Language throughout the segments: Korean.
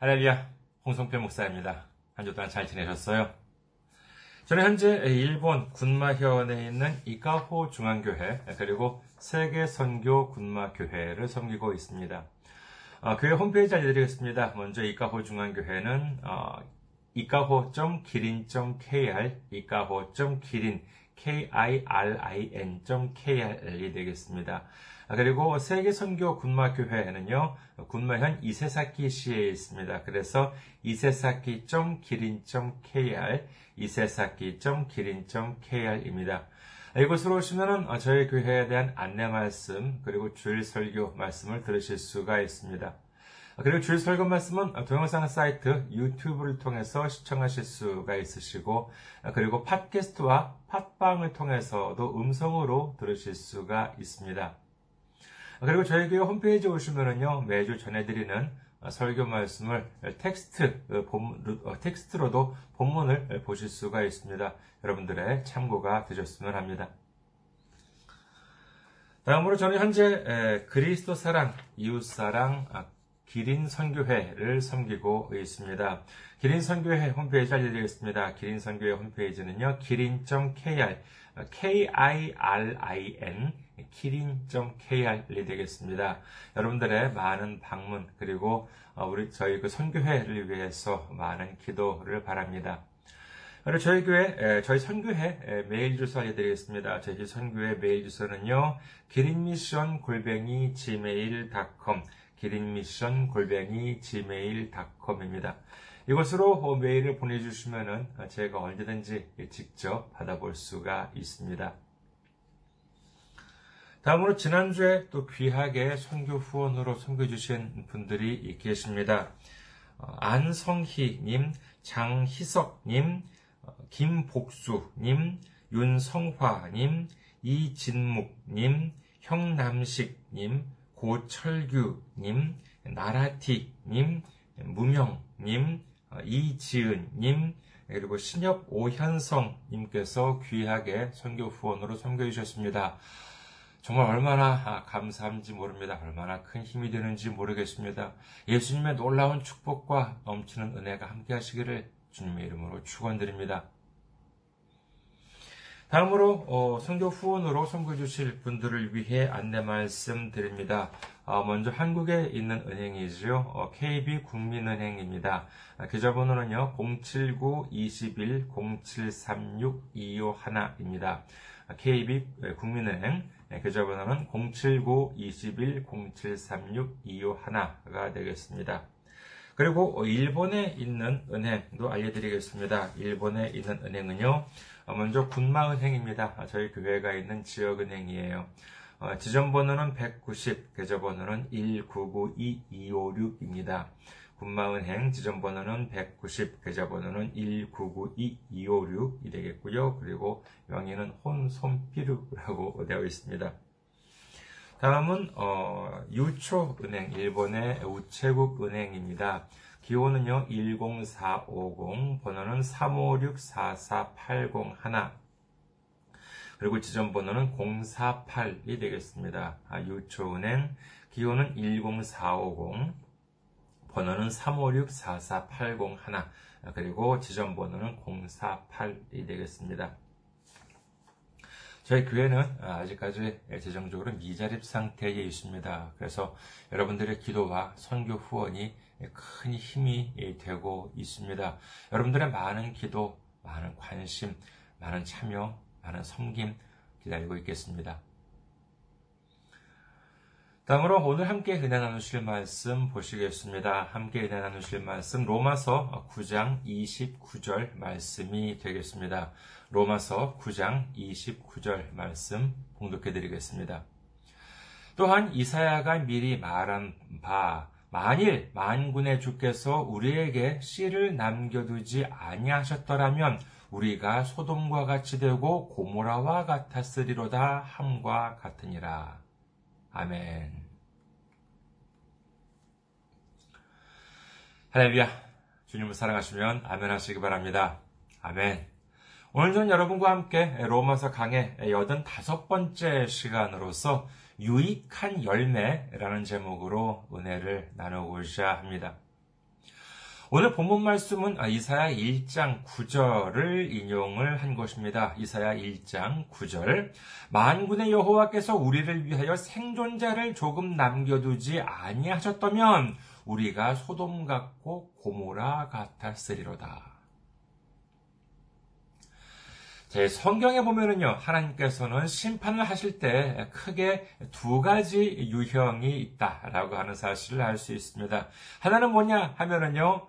할렐루야, 홍성필 목사입니다. 한 주 동안 잘 지내셨어요? 저는 현재 일본 군마현에 있는 이카호 중앙교회 그리고 세계 선교 군마교회를 섬기고 있습니다. 어, 교회 홈페이지 알려드리겠습니다. 먼저 이카호 중앙교회는 어, 이카호.기린.kr 이카호.기린 kirin.kr이 되겠습니다. 아, 그리고 세계선교 군마교회는요, 군마현 이세사키시에 있습니다. 그래서 이세사키.기린.kr, 이세사키.기린.kr입니다. 이곳으로 오시면 어, 저희 교회에 대한 안내 말씀, 그리고 주일 설교 말씀을 들으실 수가 있습니다. 그리고 주일 설교 말씀은 동영상 사이트 유튜브를 통해서 시청하실 수가 있으시고, 그리고 팟캐스트와 팟빵을 통해서도 음성으로 들으실 수가 있습니다. 그리고 저희 교회 홈페이지에 오시면은요, 매주 전해드리는 설교 말씀을 텍스트, 텍스트로도 본문을 보실 수가 있습니다. 여러분들의 참고가 되셨으면 합니다. 다음으로 저는 현재 그리스도 사랑, 이웃 사랑, 기린 선교회를 섬기고 있습니다. 기린 선교회 홈페이지 알려드리겠습니다. 기린 선교회 홈페이지는요, 기린.kr, k-i-r-i-n, 기린.kr이 되겠습니다. 여러분들의 많은 방문, 그리고 우리, 저희 그 선교회를 위해서 많은 기도를 바랍니다. 그리고 저희 교회, 저희 선교회 메일 주소 알려드리겠습니다. 저희 선교회 메일 주소는요, 기린미션 골뱅이 gmail.com, 기린미션 골뱅이 gmail.com입니다. 이것으로 메일을 보내주시면 제가 언제든지 직접 받아볼 수가 있습니다. 다음으로 지난주에 또 귀하게 선교 후원으로 선교해주신 분들이 계십니다. 안성희님, 장희석님, 김복수님, 윤성화님, 이진묵님, 형남식님, 고철규님, 나라티님, 무명님, 이지은님, 그리고 신협 오현성님께서 귀하게 선교 후원으로 선교해 주셨습니다. 정말 얼마나 감사한지 모릅니다. 얼마나 큰 힘이 되는지 모르겠습니다. 예수님의 놀라운 축복과 넘치는 은혜가 함께 하시기를 주님의 이름으로 축원드립니다. 다음으로 어, 선교 후원으로 선교 주실 분들을 위해 안내 말씀드립니다. 어, 먼저 한국에 있는 은행이죠. 어, KB 국민은행입니다. 계좌번호는요 079-21-0736-251입니다. KB 국민은행 계좌번호는 079-21-0736-251가 되겠습니다. 그리고 일본에 있는 은행도 알려드리겠습니다. 일본에 있는 은행은요, 먼저 군마은행입니다. 저희 교회가 있는 지역은행이에요. 지점번호는 190, 계좌번호는 1992256입니다. 군마은행 지점번호는 190, 계좌번호는 1992256이 되겠고요. 그리고 명의는 혼손피루라고 되어 있습니다. 다음은 어, 유초은행, 일본의 우체국 은행입니다. 기호는요 10450, 번호는 356-44801, 그리고 지점 번호는 048이 되겠습니다. 아, 유초은행, 기호는 10450, 번호는 356-44801, 그리고 지점 번호는 048이 되겠습니다. 저희 교회는 아직까지 재정적으로 미자립 상태에 있습니다. 그래서 여러분들의 기도와 선교 후원이 큰 힘이 되고 있습니다. 여러분들의 많은 기도, 많은 관심, 많은 참여, 많은 섬김 기다리고 있겠습니다. 다음으로 오늘 함께 은혜 나누실 말씀 보시겠습니다. 함께 은혜 나누실 말씀 로마서 9장 29절 말씀이 되겠습니다. 로마서 9장 29절 말씀 봉독해 드리겠습니다. 또한 이사야가 미리 말한 바 만일 만군의 주께서 우리에게 씨를 남겨두지 아니하셨더라면 우리가 소돔과 같이 되고 고모라와 같았으리로다 함과 같으니라. 아멘. 할렐루야. 주님을 사랑하시면 아멘 하시기 바랍니다. 아멘. 오늘 전 여러분과 함께 로마서 강의 85번째 시간으로서 유익한 열매라는 제목으로 은혜를 나누고자 합니다. 오늘 본문 말씀은 이사야 1장 9절을 인용을 한 것입니다. 이사야 1장 9절. 만군의 여호와께서 우리를 위하여 생존자를 조금 남겨두지 아니하셨다면 우리가 소돔 같고 고모라 같았으리로다. 제 성경에 보면은요, 하나님께서는 심판을 하실 때 크게 두 가지 유형이 있다라고 하는 사실을 알 수 있습니다. 하나는 뭐냐 하면은요,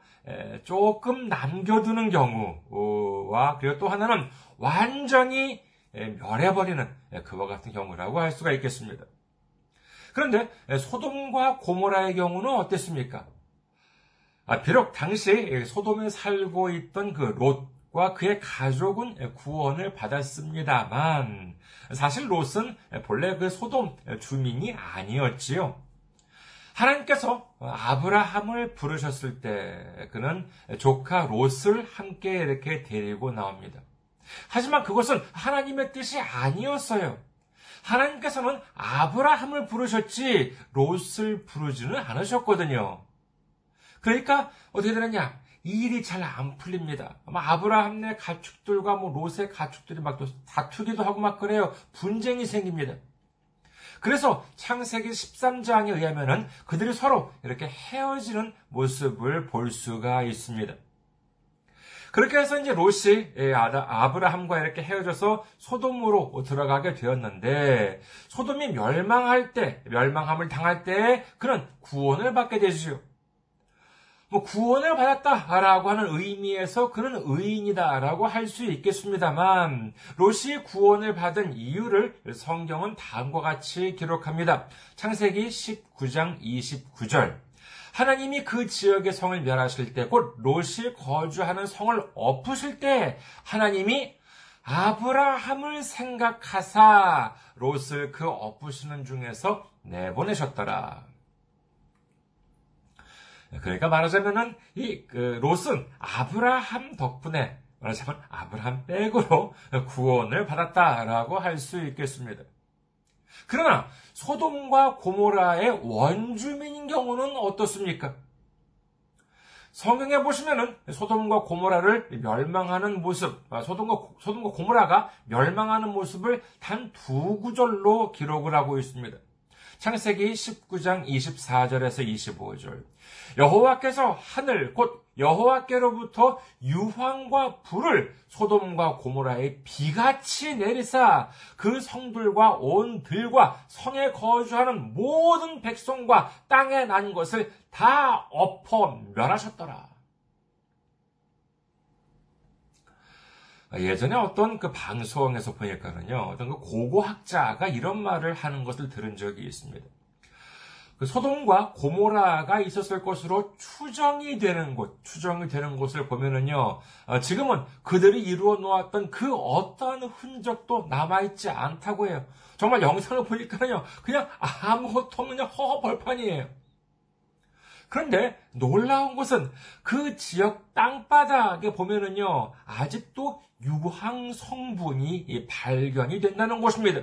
조금 남겨두는 경우와 그리고 또 하나는 완전히 멸해버리는 그와 같은 경우라고 할 수가 있겠습니다. 그런데 소돔과 고모라의 경우는 어땠습니까? 아, 비록 당시 소돔에 살고 있던 그 롯과 그의 가족은 구원을 받았습니다만 사실 롯은 본래 그 소돔 주민이 아니었지요. 하나님께서 아브라함을 부르셨을 때 그는 조카 롯을 함께 이렇게 데리고 나옵니다. 하지만 그것은 하나님의 뜻이 아니었어요. 하나님께서는 아브라함을 부르셨지 롯을 부르지는 않으셨거든요. 그러니까 어떻게 되느냐? 일이 잘 안 풀립니다. 아브라함 네 가축들과 뭐 롯의 가축들이 막 다투기도 하고 막 그래요. 분쟁이 생깁니다. 그래서 창세기 13장에 의하면은 그들이 서로 이렇게 헤어지는 모습을 볼 수가 있습니다. 그렇게 해서 이제 롯이 예, 아브라함과 이렇게 헤어져서 소돔으로 들어가게 되었는데 소돔이 멸망할 때, 멸망함을 당할 때 그는 구원을 받게 되지요. 뭐 구원을 받았다라고 하는 의미에서 그는 의인이다라고 할 수 있겠습니다만 롯이 구원을 받은 이유를 성경은 다음과 같이 기록합니다. 창세기 19장 29절. 하나님이 그 지역의 성을 멸하실 때, 곧 롯이 거주하는 성을 엎으실 때, 하나님이 아브라함을 생각하사 롯을 그 엎으시는 중에서 내보내셨더라. 그러니까 말하자면은 이 그 롯은 아브라함 덕분에 말하자면 아브라함 백으로 구원을 받았다라고 할 수 있겠습니다. 그러나 소돔과 고모라의 원주민인 경우는 어떻습니까? 성경에 보시면은 소돔과 고모라를 멸망하는 모습, 아, 소돔과, 소돔과 고모라가 멸망하는 모습을 단 두 구절로 기록을 하고 있습니다. 창세기 19장 24절에서 25절. 여호와께서 하늘 곧 여호와께로부터 유황과 불을 소돔과 고모라에 비같이 내리사 그 성들과 온 들과 성에 거주하는 모든 백성과 땅에 난 것을 다 엎어 멸하셨더라. 예전에 어떤 그 방송에서 보니까는요, 어떤 그 고고학자가 이런 말을 하는 것을 들은 적이 있습니다. 그 소돔과 고모라가 있었을 것으로 추정이 되는 곳, 추정이 되는 곳을 보면은요, 어, 지금은 그들이 이루어 놓았던 그 어떠한 흔적도 남아있지 않다고 해요. 정말 영상을 보니까요, 그냥 아무것도 없는 허허 벌판이에요. 그런데 놀라운 것은 그 지역 땅바닥에 보면은요, 아직도 유황 성분이 발견이 된다는 것입니다.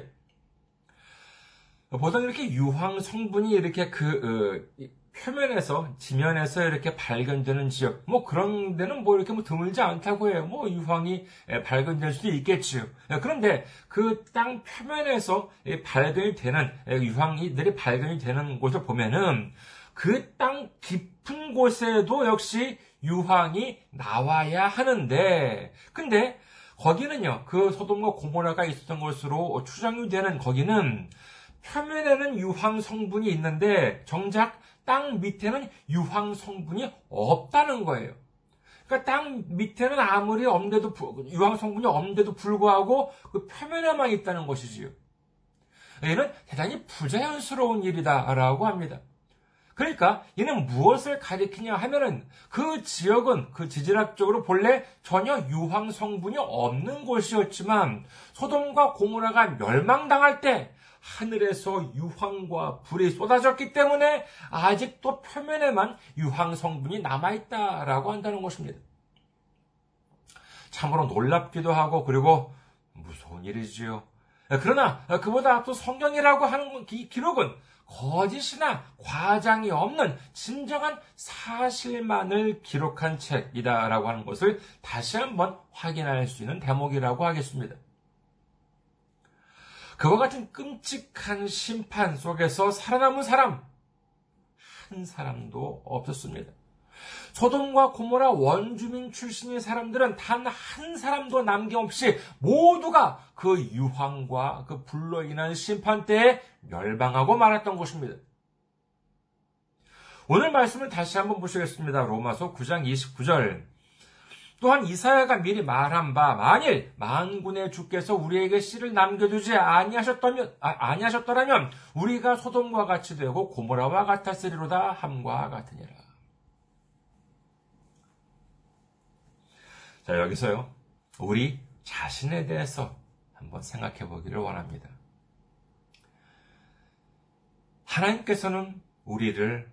보통 이렇게 유황 성분이 이렇게 그 어, 표면에서 지면에서 이렇게 발견되는 지역 뭐 그런 데는 뭐 이렇게 뭐 드물지 않다고 해요. 뭐 유황이 발견될 수도 있겠지요. 그런데 그 땅 표면에서 발견이 되는 유황이들이 발견이 되는 곳을 보면은 그 땅 깊은 곳에도 역시 유황이 나와야 하는데 근데 거기는요 그 소돔과 고모라가 있었던 것으로 추정이 되는 거기는 표면에는 유황 성분이 있는데 정작 땅 밑에는 유황 성분이 없다는 거예요. 그러니까 땅 밑에는 아무리 없는데도 유황 성분이 없는데도 불구하고 그 표면에만 있다는 것이지요. 이는 대단히 부자연스러운 일이다라고 합니다. 그러니까 이는 무엇을 가리키냐 하면은 그 지역은 그 지질학적으로 본래 전혀 유황 성분이 없는 곳이었지만 소돔과 고모라가 멸망당할 때 하늘에서 유황과 불이 쏟아졌기 때문에 아직도 표면에만 유황 성분이 남아있다라고 한다는 것입니다. 참으로 놀랍기도 하고 그리고 무서운 일이지요. 그러나 그보다 앞서 성경이라고 하는 기, 기록은 거짓이나 과장이 없는 진정한 사실만을 기록한 책이다라고 하는 것을 다시 한번 확인할 수 있는 대목이라고 하겠습니다. 그와 같은 끔찍한 심판 속에서 살아남은 사람, 한 사람도 없었습니다. 소돔과 고모라 원주민 출신의 사람들은 단 한 사람도 남김없이 모두가 그 유황과 그 불로 인한 심판 때에 멸망하고 말았던 것입니다. 오늘 말씀을 다시 한번 보시겠습니다. 로마서 9장 29절. 또한 이사야가 미리 말한 바 만일 만군의 주께서 우리에게 씨를 남겨두지 아니하셨다면 아, 아니하셨더라면 우리가 소돔과 같이 되고 고모라와 같았으리로다 함과 같으니라. 자 여기서요 우리 자신에 대해서 한번 생각해 보기를 원합니다. 하나님께서는 우리를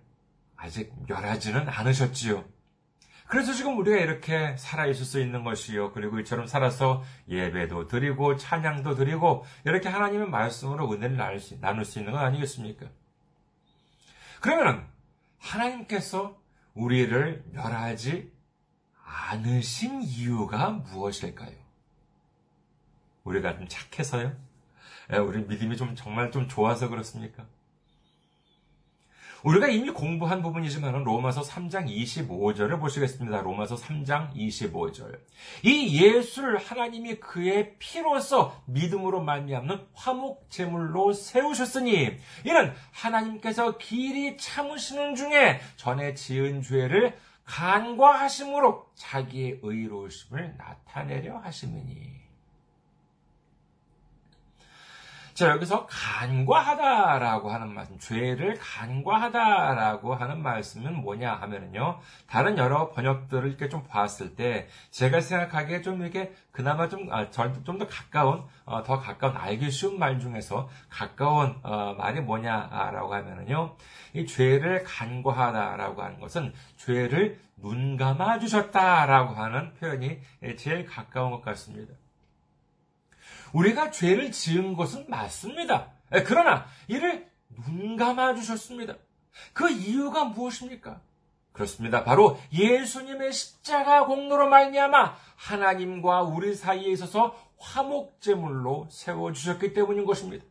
아직 멸하지는 않으셨지요. 그래서 지금 우리가 이렇게 살아있을 수 있는 것이요. 그리고 이처럼 살아서 예배도 드리고 찬양도 드리고 이렇게 하나님의 말씀으로 은혜를 나눌 수, 있는 건 아니겠습니까? 그러면 하나님께서 우리를 멸하지 않으신 이유가 무엇일까요? 우리가 좀 착해서요? 예, 우리 믿음이 좀 정말 좀 좋아서 그렇습니까? 우리가 이미 공부한 부분이지만 로마서 3장 25절을 보시겠습니다. 로마서 3장 25절. 이 예수를 하나님이 그의 피로서 믿음으로 말미암는 화목 제물로 세우셨으니 이는 하나님께서 길이 참으시는 중에 전에 지은 죄를 간과하심으로 자기의 의로우심을 나타내려 하심이니 자, 여기서 간과하다라고 하는 말씀, 죄를 간과하다라고 하는 말씀은 뭐냐 하면은요, 다른 여러 번역들을 이렇게 좀 봤을 때, 제가 생각하기에 좀 이렇게 그나마 좀, 아, 좀더 가까운, 어, 더 가까운 알기 쉬운 말 중에서 가까운, 어, 말이 뭐냐라고 하면은요, 이 죄를 간과하다라고 하는 것은 죄를 눈 감아 주셨다라고 하는 표현이 제일 가까운 것 같습니다. 우리가 죄를 지은 것은 맞습니다. 예, 그러나 이를 눈 감아 주셨습니다. 그 이유가 무엇입니까? 그렇습니다. 바로 예수님의 십자가 공로로 말미암아 하나님과 우리 사이에 있어서 화목제물로 세워 주셨기 때문인 것입니다.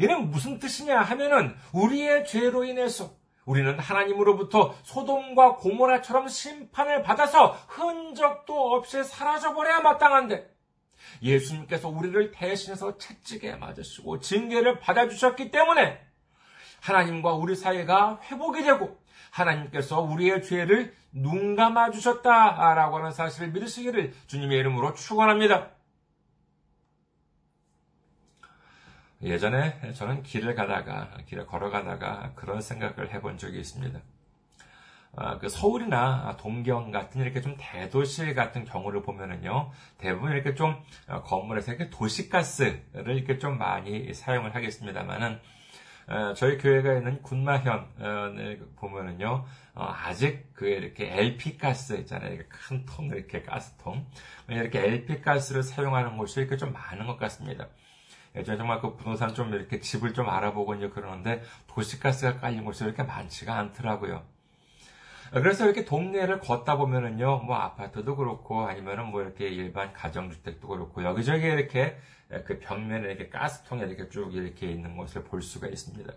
이는 무슨 뜻이냐 하면은 우리의 죄로 인해서 우리는 하나님으로부터 소돔과 고모라처럼 심판을 받아서 흔적도 없이 사라져버려야 마땅한데 예수님께서 우리를 대신해서 채찍에 맞으시고 징계를 받아주셨기 때문에 하나님과 우리 사이가 회복이 되고 하나님께서 우리의 죄를 눈 감아 주셨다라고 하는 사실을 믿으시기를 주님의 이름으로 축원합니다. 예전에 저는 길을 가다가 길을 걸어가다가 그런 생각을 해본 적이 있습니다. 아, 그 서울이나 동경 같은 이렇게 좀 대도시 같은 경우를 보면은요, 대부분 이렇게 좀 어, 건물에서 이렇게 도시가스를 이렇게 좀 많이 사용을 하겠습니다만은, 어, 저희 교회가 있는 군마현을 보면은요, 어, 아직 그 이렇게 LP 가스 있잖아요. 큰 통, 이렇게 가스통. 이렇게 LP 가스를 사용하는 곳이 이렇게 좀 많은 것 같습니다. 예전에 정말 그 부동산 좀 이렇게 집을 좀 알아보고 이제 그러는데 도시가스가 깔린 곳이 이렇게 많지가 않더라고요. 그래서 이렇게 동네를 걷다 보면은요, 뭐 아파트도 그렇고 아니면은 뭐 이렇게 일반 가정주택도 그렇고 여기저기 이렇게 그 벽면에 이렇게 가스통이 이렇게 쭉 이렇게 있는 것을 볼 수가 있습니다.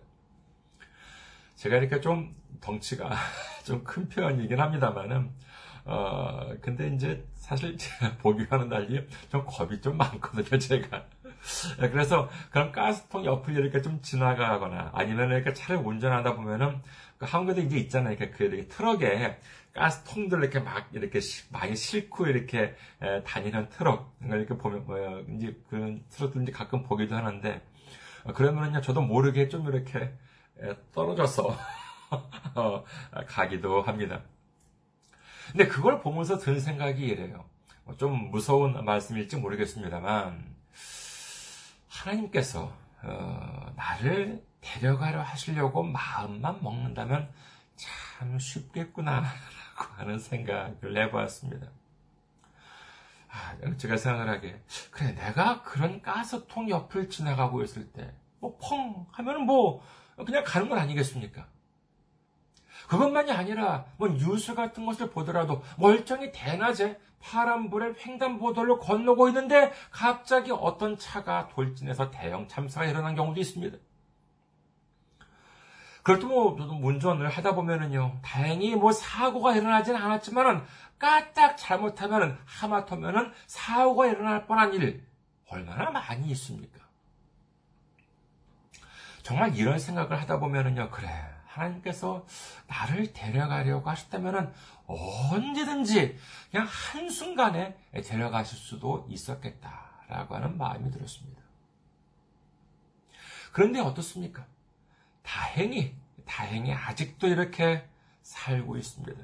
제가 이렇게 좀 덩치가 좀 큰 편이긴 합니다만은, 어, 근데 이제 사실 보기와는 달리 좀 겁이 좀 많거든요, 제가. 그래서 그런 가스통 옆을 이렇게 좀 지나가거나 아니면 이렇게 차를 운전하다 보면은 그 한국에도 이제 있잖아요. 그, 그 트럭에 가스통들 이렇게 막 이렇게 많이 싣고 이렇게 다니는 트럭 이렇게 보면 뭐야 이제 그런 트럭들 이제 가끔 보기도 하는데 어, 그러면은요 저도 모르게 좀 이렇게 떨어져서 어, 가기도 합니다. 근데 그걸 보면서 든 생각이 이래요. 뭐좀 무서운 말씀일지 모르겠습니다만 하나님께서 어, 나를 데려가려 하시려고 마음만 먹는다면 참 쉽겠구나라고 하는 생각을 해보았습니다. 아, 제가 생각을 하기에 그래 내가 그런 가스통 옆을 지나가고 있을 때 뭐 펑 하면은 뭐 그냥 가는 건 아니겠습니까? 그것만이 아니라 뭐 뉴스 같은 것을 보더라도 멀쩡히 대낮에 파란불에 횡단보도를 건너고 있는데 갑자기 어떤 차가 돌진해서 대형 참사가 일어난 경우도 있습니다. 그렇도 뭐 운전을 하다 보면은요 다행히 뭐 사고가 일어나지는 않았지만은 까딱 잘못하면은 하마터면은 사고가 일어날 뻔한 일 얼마나 많이 있습니까? 정말 이런 생각을 하다 보면은요 그래 하나님께서 나를 데려가려고 하셨다면 언제든지 그냥 한순간에 데려가실 수도 있었겠다라고 하는 마음이 들었습니다. 그런데 어떻습니까? 다행히, 다행히 아직도 이렇게 살고 있습니다.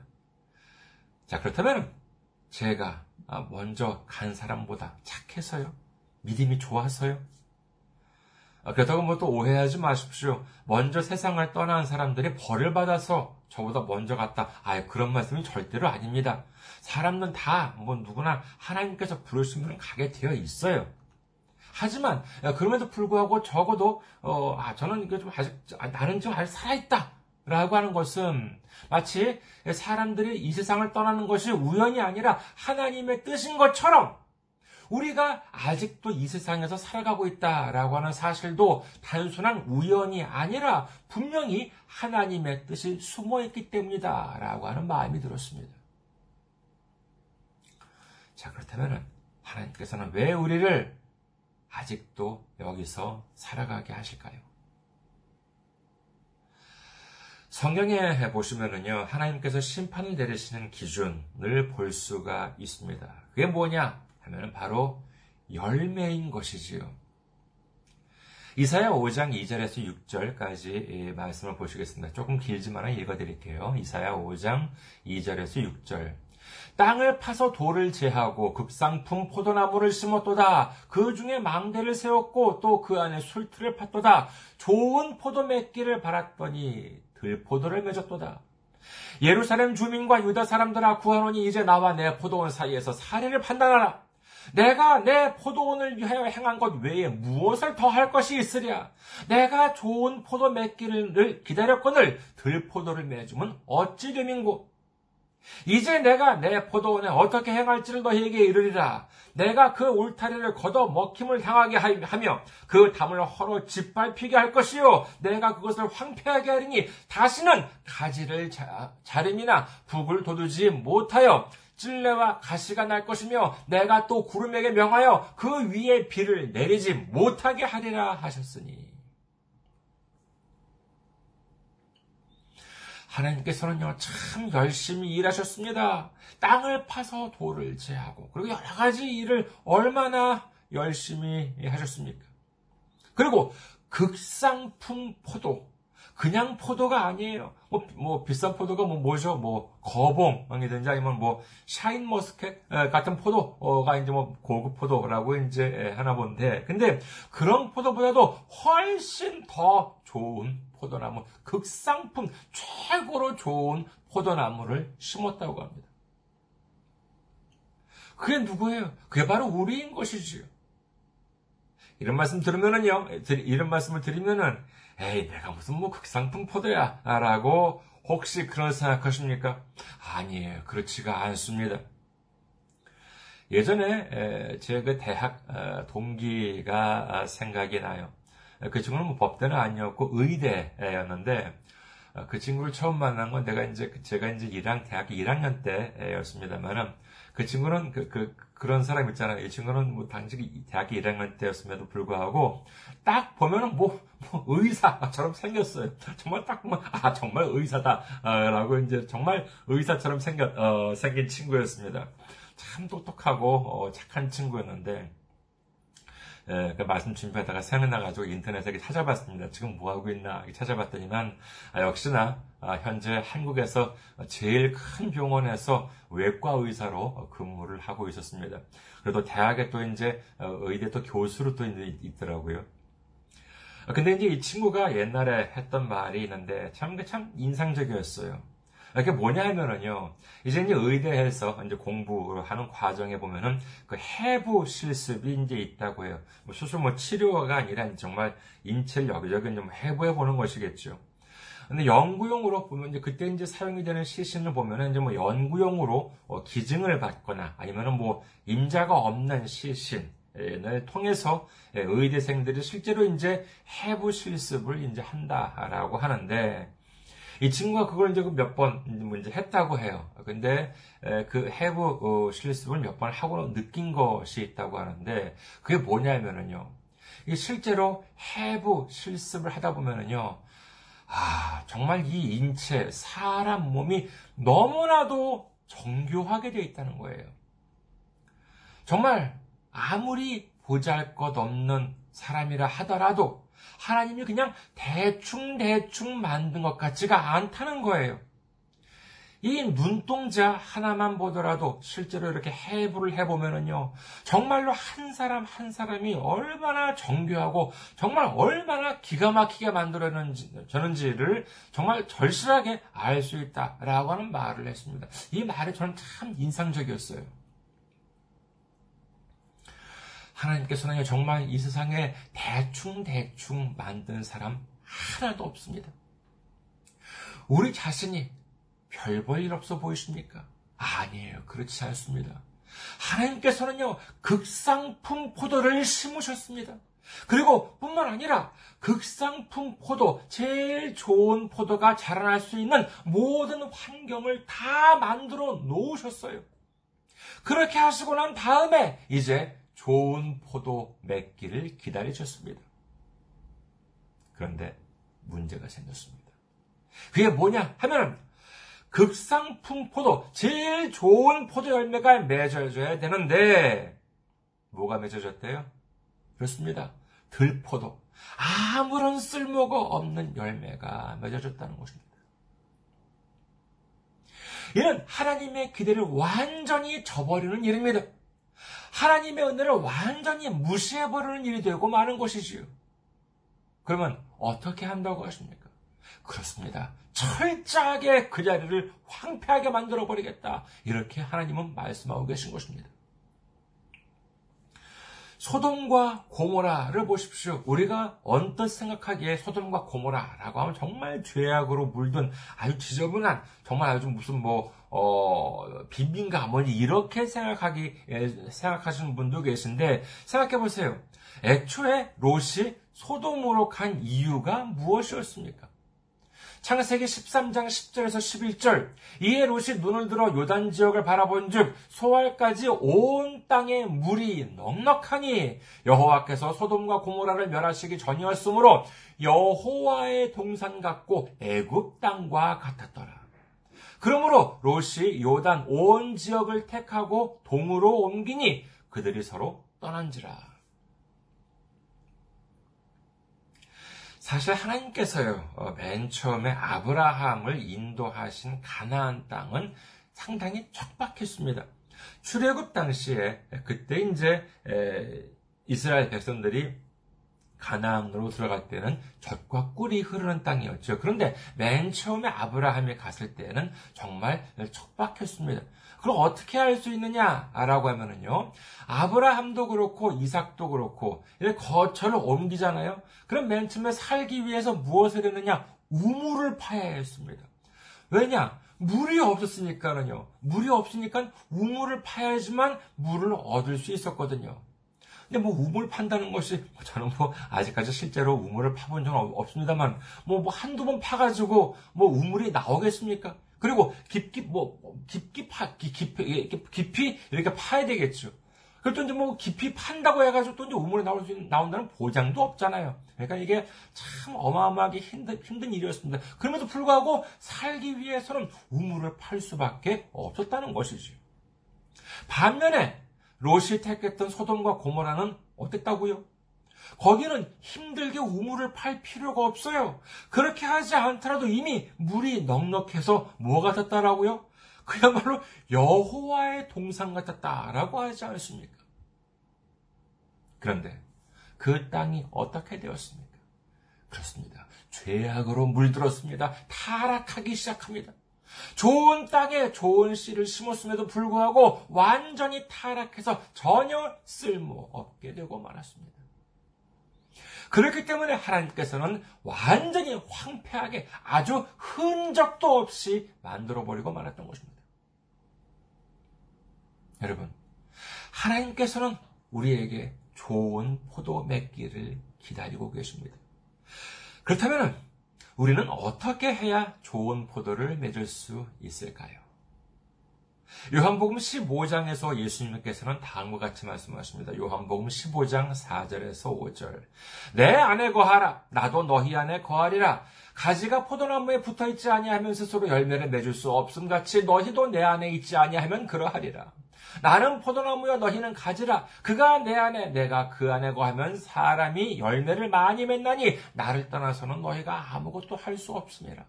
자, 그렇다면 제가 먼저 간 사람보다 착해서요? 믿음이 좋아서요? 아, 그렇다고 뭐 또 오해하지 마십시오. 먼저 세상을 떠난 사람들이 벌을 받아서 저보다 먼저 갔다. 아, 그런 말씀이 절대로 아닙니다. 사람은 다 뭐 누구나 하나님께서 부르시면 가게 되어 있어요. 하지만 그럼에도 불구하고 적어도 어, 아 저는 이게 좀 아직 아, 나는 좀 아직 살아있다 라고 하는 것은 마치 사람들이 이 세상을 떠나는 것이 우연이 아니라 하나님의 뜻인 것처럼 우리가 아직도 이 세상에서 살아가고 있다라고 하는 사실도 단순한 우연이 아니라 분명히 하나님의 뜻이 숨어 있기 때문이다라고 하는 마음이 들었습니다. 자, 그렇다면 하나님께서는 왜 우리를 아직도 여기서 살아가게 하실까요? 성경에 보시면은요, 하나님께서 심판을 내리시는 기준을 볼 수가 있습니다. 그게 뭐냐? 하면 바로 열매인 것이지요. 이사야 5장 2절에서 6절까지 말씀을 보시겠습니다. 조금 길지만 읽어드릴게요. 이사야 5장 2절에서 6절. 땅을 파서 돌을 제하고 급상품 포도나무를 심었도다. 그 중에 망대를 세웠고 또 그 안에 술틀을 팠도다. 좋은 포도 맺기를 바랐더니 들포도를 맺었도다. 예루살렘 주민과 유다 사람들아 구하노니 이제 나와 내 포도원 사이에서 사례를 판단하라. 내가 내 포도원을 위하여 행한 것 외에 무엇을 더 할 것이 있으랴? 내가 좋은 포도 맺기를 기다렸거늘 들포도를 맺으면 어찌 됨인고? 이제 내가 내 포도원에 어떻게 행할지를 너희에게 이르리라. 내가 그 울타리를 걷어 먹힘을 당하게 하며 그 담을 허로 짓밟히게 할 것이요. 내가 그것을 황폐하게 하리니 다시는 가지를 자림이나 북을 돋우지 못하여 찔레와 가시가 날 것이며 내가 또 구름에게 명하여 그 위에 비를 내리지 못하게 하리라 하셨으니 하나님께서는 요, 참 열심히 일하셨습니다. 땅을 파서 돌을 제하고, 그리고 여러 가지 일을 얼마나 열심히 하셨습니까? 그리고 극상품 포도, 그냥 포도가 아니에요. 뭐, 뭐, 비싼 포도가 뭐, 뭐죠? 뭐, 거봉이든지 아니면 뭐, 샤인 머스켓 같은 포도가 이제 뭐, 고급 포도라고 이제 하나 본데, 근데 그런 포도보다도 훨씬 더 좋은 포도나무, 극상품, 최고로 좋은 포도나무를 심었다고 합니다. 그게 누구예요? 그게 바로 우리인 것이지요. 이런 말씀 들으면은요, 이런 말씀을 드리면은, 에이, 내가 무슨 뭐 극상품 포도야. 라고 혹시 그런 생각하십니까? 아니에요. 그렇지가 않습니다. 예전에 제 그 대학 어, 동기가 생각이 나요. 그 친구는 뭐 법대는 아니었고 의대였는데 어, 그 친구를 처음 만난 건 내가 이제 제가 이제 1학 대학교 1학년 때였습니다만은 그 친구는 그, 그, 그런 사람 있잖아요. 이 친구는 뭐 당시 대학교 1학년 때였음에도 불구하고 딱 보면은 뭐, 뭐 의사처럼 생겼어요. 정말 딱 보면 아 정말 의사다라고 어, 이제 정말 의사처럼 생겼 어, 생긴 친구였습니다. 참 똑똑하고 어, 착한 친구였는데 예, 그 말씀 준비하다가 생각나가지고 인터넷에 찾아봤습니다. 지금 뭐 하고 있나 찾아봤더니만 아, 역시나 아, 현재 한국에서 제일 큰 병원에서 외과 의사로 근무를 하고 있었습니다. 그래도 대학에 또 이제 어, 의대 또 교수로 또 있더라고요. 아, 근데 이제 이 친구가 옛날에 했던 말이 있는데 참, 참 인상적이었어요. 이게 뭐냐 하면은요, 이제 이제 의대에서 이제 공부하는 과정에 보면은 그 해부 실습이 이제 있다고 해요. 뭐 수술 뭐 치료가 아니라 정말 인체를 여기저기 좀 해부해 보는 것이겠죠. 근데 연구용으로 보면 이제 그때 이제 사용이 되는 시신을 보면은 이제 뭐 연구용으로 어, 기증을 받거나 아니면은 뭐 임자가 없는 시신 을 통해서 예, 의대생들이 실제로 이제 해부 실습을 이제 한다라고 하는데 이 친구가 그걸 이제 몇번 이제 했다고 해요. 근데 그 해부 어, 실습을 몇 번 하고 느낀 것이 있다고 하는데 그게 뭐냐면은요. 실제로 해부 실습을 하다 보면은요. 아, 정말 이 인체, 사람 몸이 너무나도 정교하게 되어 있다는 거예요. 정말 아무리 보잘 것 없는 사람이라 하더라도 하나님이 그냥 대충대충 만든 것 같지가 않다는 거예요. 이 눈동자 하나만 보더라도 실제로 이렇게 해부를 해보면은요, 정말로 한 사람 한 사람이 얼마나 정교하고 정말 얼마나 기가 막히게 만들어졌는지를 정말 절실하게 알 수 있다라고 하는 말을 했습니다. 이 말이 저는 참 인상적이었어요. 하나님께서는 정말 이 세상에 대충대충 만든 사람 하나도 없습니다. 우리 자신이 별 볼 일 없어 보이십니까? 아니에요. 그렇지 않습니다. 하나님께서는요, 극상품 포도를 심으셨습니다. 그리고 뿐만 아니라 극상품 포도, 제일 좋은 포도가 자라날 수 있는 모든 환경을 다 만들어 놓으셨어요. 그렇게 하시고 난 다음에 이제 좋은 포도 맺기를 기다리셨습니다. 그런데 문제가 생겼습니다. 그게 뭐냐 하면 극상품 포도, 제일 좋은 포도 열매가 맺어져야 되는데 뭐가 맺어졌대요? 그렇습니다. 들포도. 아무런 쓸모가 없는 열매가 맺어졌다는 것입니다. 이는 하나님의 기대를 완전히 저버리는 일입니다. 하나님의 은혜를 완전히 무시해버리는 일이 되고 마는 것이지요. 그러면 어떻게 한다고 하십니까? 그렇습니다. 철저하게 그 자리를 황폐하게 만들어버리겠다. 이렇게 하나님은 말씀하고 계신 것입니다. 소돔과 고모라를 보십시오. 우리가 언뜻 생각하기에 소돔과 고모라라고 하면 정말 죄악으로 물든 아주 지저분한 정말 아주 무슨 뭐 어, 빈빈가 뭐니 이렇게 생각하기 생각하시는 분도 계신데 생각해 보세요. 애초에 롯이 소돔으로 간 이유가 무엇이었습니까? 창세기 13장 10절에서 11절 이에 롯이 눈을 들어 요단 지역을 바라본 즉 소알까지 온 땅에 물이 넉넉하니 여호와께서 소돔과 고모라를 멸하시기 전이었으므로 여호와의 동산 같고 애굽 땅과 같았더라. 그러므로 롯이 요단 온 지역을 택하고 동으로 옮기니 그들이 서로 떠난지라. 사실 하나님께서요, 어, 맨 처음에 아브라함을 인도하신 가나안 땅은 상당히 척박했습니다. 출애굽 당시에 그때 이제 이스라엘 백성들이 가나안으로 들어갈 때는 젖과 꿀이 흐르는 땅이었죠. 그런데 맨 처음에 아브라함이 갔을 때는 정말 척박했습니다. 그럼 어떻게 할 수 있느냐라고 하면은요. 아브라함도 그렇고 이삭도 그렇고 거처를 옮기잖아요. 그럼 맨 처음에 살기 위해서 무엇을 했느냐? 우물을 파야 했습니다. 왜냐? 물이 없었으니까는요. 물이 없으니까 우물을 파야지만 물을 얻을 수 있었거든요. 근데 뭐 우물 판다는 것이 뭐 저는 뭐 아직까지 실제로 우물을 파본 적은 없습니다만 뭐, 뭐 한두 번 파가지고 뭐 우물이 나오겠습니까? 그리고 깊이 뭐 깊이 파 깊이 깊이 이렇게 파야 되겠죠. 또 이제 뭐 깊이 판다고 해가지고 또 이제 우물에 나올 수 있는, 나온다는 보장도 없잖아요. 그러니까 이게 참 어마어마하게 힘든, 힘든 일이었습니다. 그럼에도 불구하고 살기 위해서는 우물을 팔 수밖에 없었다는 것이죠. 반면에 롯이 택했던 소돔과 고모라는 어땠다고요? 거기는 힘들게 우물을 팔 필요가 없어요. 그렇게 하지 않더라도 이미 물이 넉넉해서 뭐가 됐다라고요? 그야말로 여호와의 동상 같았다라고 하지 않습니까? 그런데 그 땅이 어떻게 되었습니까? 그렇습니다. 죄악으로 물들었습니다. 타락하기 시작합니다. 좋은 땅에 좋은 씨를 심었음에도 불구하고 완전히 타락해서 전혀 쓸모 없게 되고 말았습니다. 그렇기 때문에 하나님께서는 완전히 황폐하게 아주 흔적도 없이 만들어버리고 말았던 것입니다. 여러분, 하나님께서는 우리에게 좋은 포도 맺기를 기다리고 계십니다. 그렇다면 우리는 어떻게 해야 좋은 포도를 맺을 수 있을까요? 요한복음 15장에서 예수님께서는 다음과 같이 말씀하십니다. 요한복음 15장 4절에서 5절. 내 안에 거하라. 나도 너희 안에 거하리라. 가지가 포도나무에 붙어 있지 아니하면 스스로 열매를 맺을 수 없음 같이 너희도 내 안에 있지 아니하면 그러하리라. 나는 포도나무여 너희는 가지라. 그가 내 안에 내가 그 안에 거하면 사람이 열매를 많이 맺나니 나를 떠나서는 너희가 아무것도 할 수 없습니다.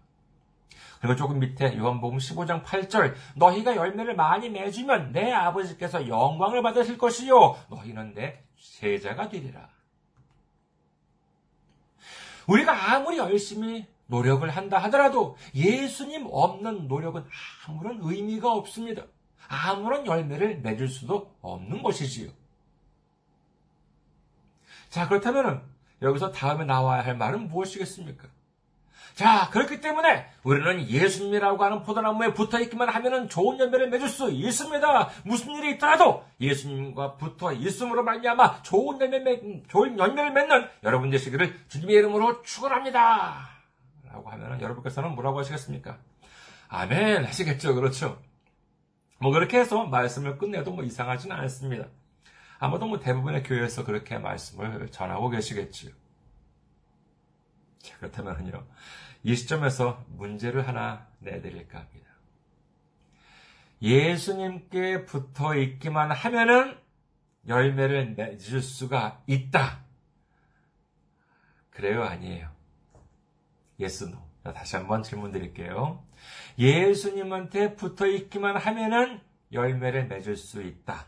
그리고 조금 밑에 요한복음 15장 8절 너희가 열매를 많이 맺으면 내 아버지께서 영광을 받으실 것이요 너희는 내 제자가 되리라. 우리가 아무리 열심히 노력을 한다 하더라도 예수님 없는 노력은 아무런 의미가 없습니다. 아무런 열매를 맺을 수도 없는 것이지요. 자, 그렇다면 여기서 다음에 나와야 할 말은 무엇이겠습니까? 자, 그렇기 때문에 우리는 예수님이라고 하는 포도나무에 붙어 있기만 하면 좋은 열매를 맺을 수 있습니다. 무슨 일이 있더라도 예수님과 붙어 있음으로 말미암아 좋은 열매 좋은 열매를 맺는 여러분 되시기를 주님의 이름으로 축원합니다. 라고 하면 여러분께서는 뭐라고 하시겠습니까? 아멘 하시겠죠. 그렇죠? 뭐 그렇게 해서 말씀을 끝내도 뭐 이상하지는 않습니다. 아마도 뭐 대부분의 교회에서 그렇게 말씀을 전하고 계시겠지요. 자, 그렇다면요. 이 시점에서 문제를 하나 내드릴까 합니다. 예수님께 붙어 있기만 하면은 열매를 맺을 수가 있다. 그래요, 아니에요? Yes, no. 다시 한번 질문 드릴게요. 예수님한테 붙어 있기만 하면은 열매를 맺을 수 있다.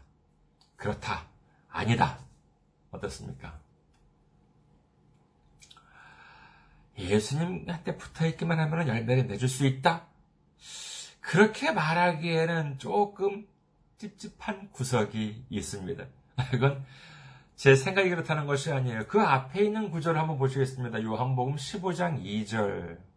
그렇다. 아니다. 어떻습니까? 예수님한테 붙어 있기만 하면 열매를 맺을 수 있다? 그렇게 말하기에는 조금 찝찝한 구석이 있습니다. 이건 제 생각이 그렇다는 것이 아니에요. 그 앞에 있는 구절을 한번 보시겠습니다. 요한복음 15장 2절.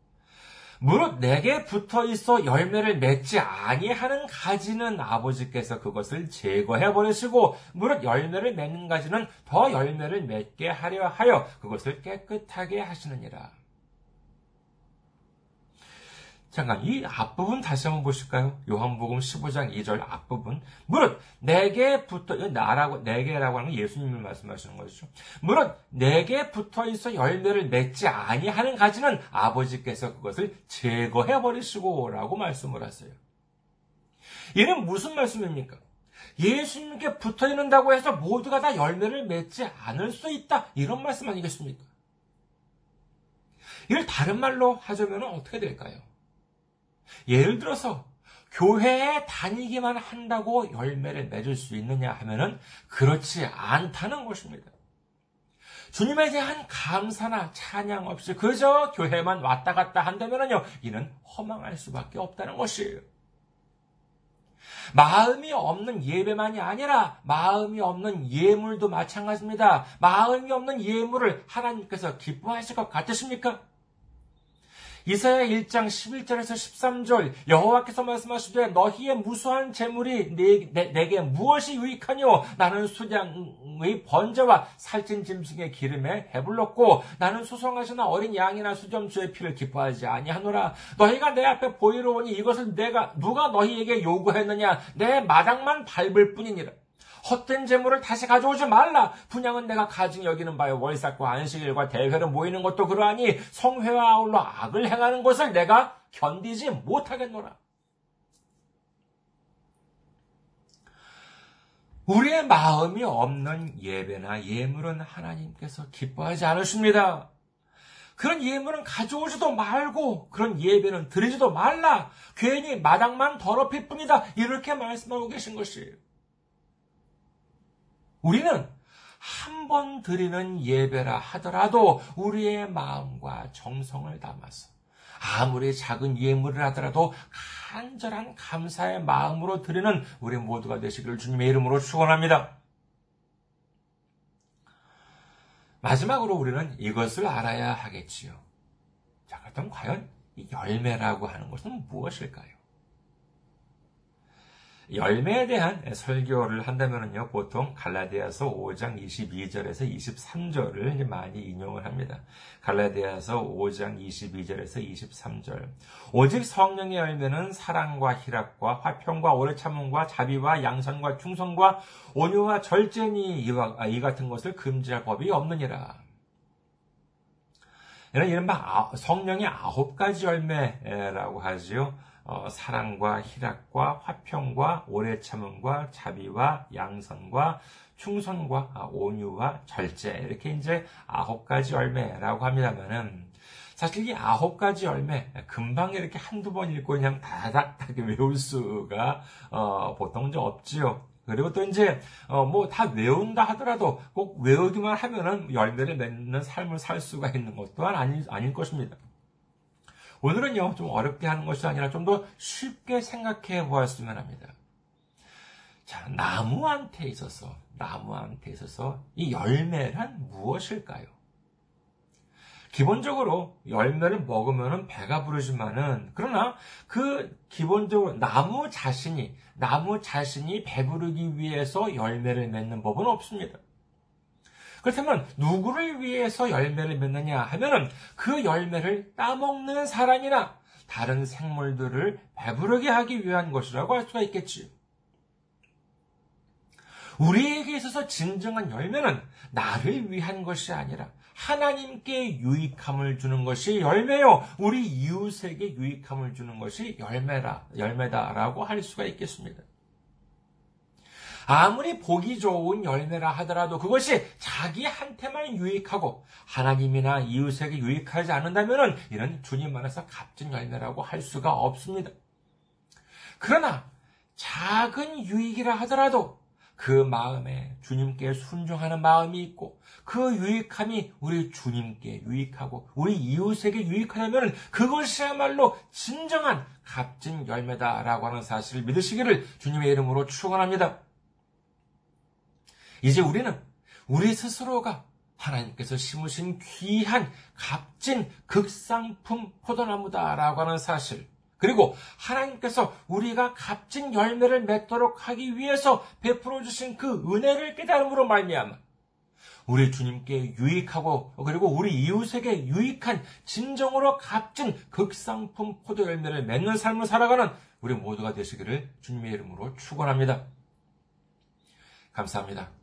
무릇 내게 붙어 있어 열매를 맺지 아니하는 가지는 아버지께서 그것을 제거해 버리시고 무릇 열매를 맺는 가지는 더 열매를 맺게 하려 하여 그것을 깨끗하게 하시느니라. 잠깐 이 앞부분 다시 한번 보실까요? 요한복음 15장 2절 앞부분. 무릇 내게 붙어 나라고 내게라고 하는 건 예수님을 말씀하시는 것이죠. 무릇 내게 붙어 있어 열매를 맺지 아니하는 가지는 아버지께서 그것을 제거해 버리시고라고 말씀을 하세요. 이는 무슨 말씀입니까? 예수님께 붙어 있는다고 해서 모두가 다 열매를 맺지 않을 수 있다. 이런 말씀 아니겠습니까? 이를 다른 말로 하자면 어떻게 될까요? 예를 들어서 교회에 다니기만 한다고 열매를 맺을 수 있느냐 하면은 그렇지 않다는 것입니다. 주님에 대한 감사나 찬양 없이 그저 교회만 왔다 갔다 한다면요, 이는 허망할 수밖에 없다는 것이에요. 마음이 없는 예배만이 아니라 마음이 없는 예물도 마찬가지입니다. 마음이 없는 예물을 하나님께서 기뻐하실 것 같으십니까? 이사야 1장 11절에서 13절 여호와께서 말씀하시되 너희의 무수한 재물이 내, 게 무엇이 유익하뇨? 나는 수량의 번제와 살찐 짐승의 기름에 해불렀고 나는 소송하시나 어린 양이나 수점수의 피를 기뻐하지 아니하노라. 너희가 내 앞에 보이러 오니 이것을 내가 누가 너희에게 요구했느냐? 내 마당만 밟을 뿐이니라 헛된 재물을 다시 가져오지 말라. 분양은 내가 가증 여기는 바요. 월삭과 안식일과 대회로 모이는 것도 그러하니 성회와 아울러 악을 행하는 것을 내가 견디지 못하겠노라. 우리의 마음이 없는 예배나 예물은 하나님께서 기뻐하지 않으십니다. 그런 예물은 가져오지도 말고 그런 예배는 드리지도 말라. 괜히 마당만 더럽힐 뿐이다. 이렇게 말씀하고 계신 것이에요. 우리는 한 번 드리는 예배라 하더라도 우리의 마음과 정성을 담아서 아무리 작은 예물을 하더라도 간절한 감사의 마음으로 드리는 우리 모두가 되시기를 주님의 이름으로 축원합니다. 마지막으로 우리는 이것을 알아야 하겠지요. 자, 그렇다면 과연 이 열매라고 하는 것은 무엇일까요? 열매에 대한 설교를 한다면요, 보통 갈라디아서 5장 22절에서 23절을 많이 인용을 합니다. 갈라디아서 5장 22절에서 23절. 오직 성령의 열매는 사랑과 희락과 화평과 오래 참음과 자비와 양선과 충성과 온유와 절제니 이와 이 같은 것을 금지할 법이 없느니라. 이런 이른바 성령의 아홉 가지 열매라고 하지요. 어, 사랑과 희락과 화평과 오래 참음과 자비와 양선과 충성과 아, 온유와 절제 이렇게 이제 아홉 가지 열매라고 합니다만은 사실 이 아홉 가지 열매 금방 이렇게 한두 번 읽고 그냥 다닥다닥 외울 수가 어, 보통 좀 없지요. 그리고 또 이제 어, 뭐 다 외운다 하더라도 꼭 외우기만 하면은 열매를 맺는 삶을 살 수가 있는 것 또한 아니, 아닐 것입니다. 오늘은요, 좀 어렵게 하는 것이 아니라 좀 더 쉽게 생각해 보았으면 합니다. 자, 나무한테 있어서, 나무한테 있어서 이 열매란 무엇일까요? 기본적으로 열매를 먹으면 배가 부르지만은, 그러나 그 기본적으로 나무 자신이, 나무 자신이 배부르기 위해서 열매를 맺는 법은 없습니다. 그렇다면 누구를 위해서 열매를 맺느냐 하면은 그 열매를 따먹는 사람이나 다른 생물들을 배부르게 하기 위한 것이라고 할 수가 있겠지요. 우리에게 있어서 진정한 열매는 나를 위한 것이 아니라 하나님께 유익함을 주는 것이 열매요. 우리 이웃에게 유익함을 주는 것이 열매라, 열매다라고 할 수가 있겠습니다. 아무리 보기 좋은 열매라 하더라도 그것이 자기한테만 유익하고 하나님이나 이웃에게 유익하지 않는다면 이런 주님 안에서 값진 열매라고 할 수가 없습니다. 그러나 작은 유익이라 하더라도 그 마음에 주님께 순종하는 마음이 있고 그 유익함이 우리 주님께 유익하고 우리 이웃에게 유익하다면 그것이야말로 진정한 값진 열매다라고 하는 사실을 믿으시기를 주님의 이름으로 축원합니다. 이제 우리는 우리 스스로가 하나님께서 심으신 귀한 값진 극상품 포도나무다라고 하는 사실, 그리고 하나님께서 우리가 값진 열매를 맺도록 하기 위해서 베풀어 주신 그 은혜를 깨달음으로 말미암아 우리 주님께 유익하고 그리고 우리 이웃에게 유익한 진정으로 값진 극상품 포도 열매를 맺는 삶을 살아가는 우리 모두가 되시기를 주님의 이름으로 축원합니다. 감사합니다.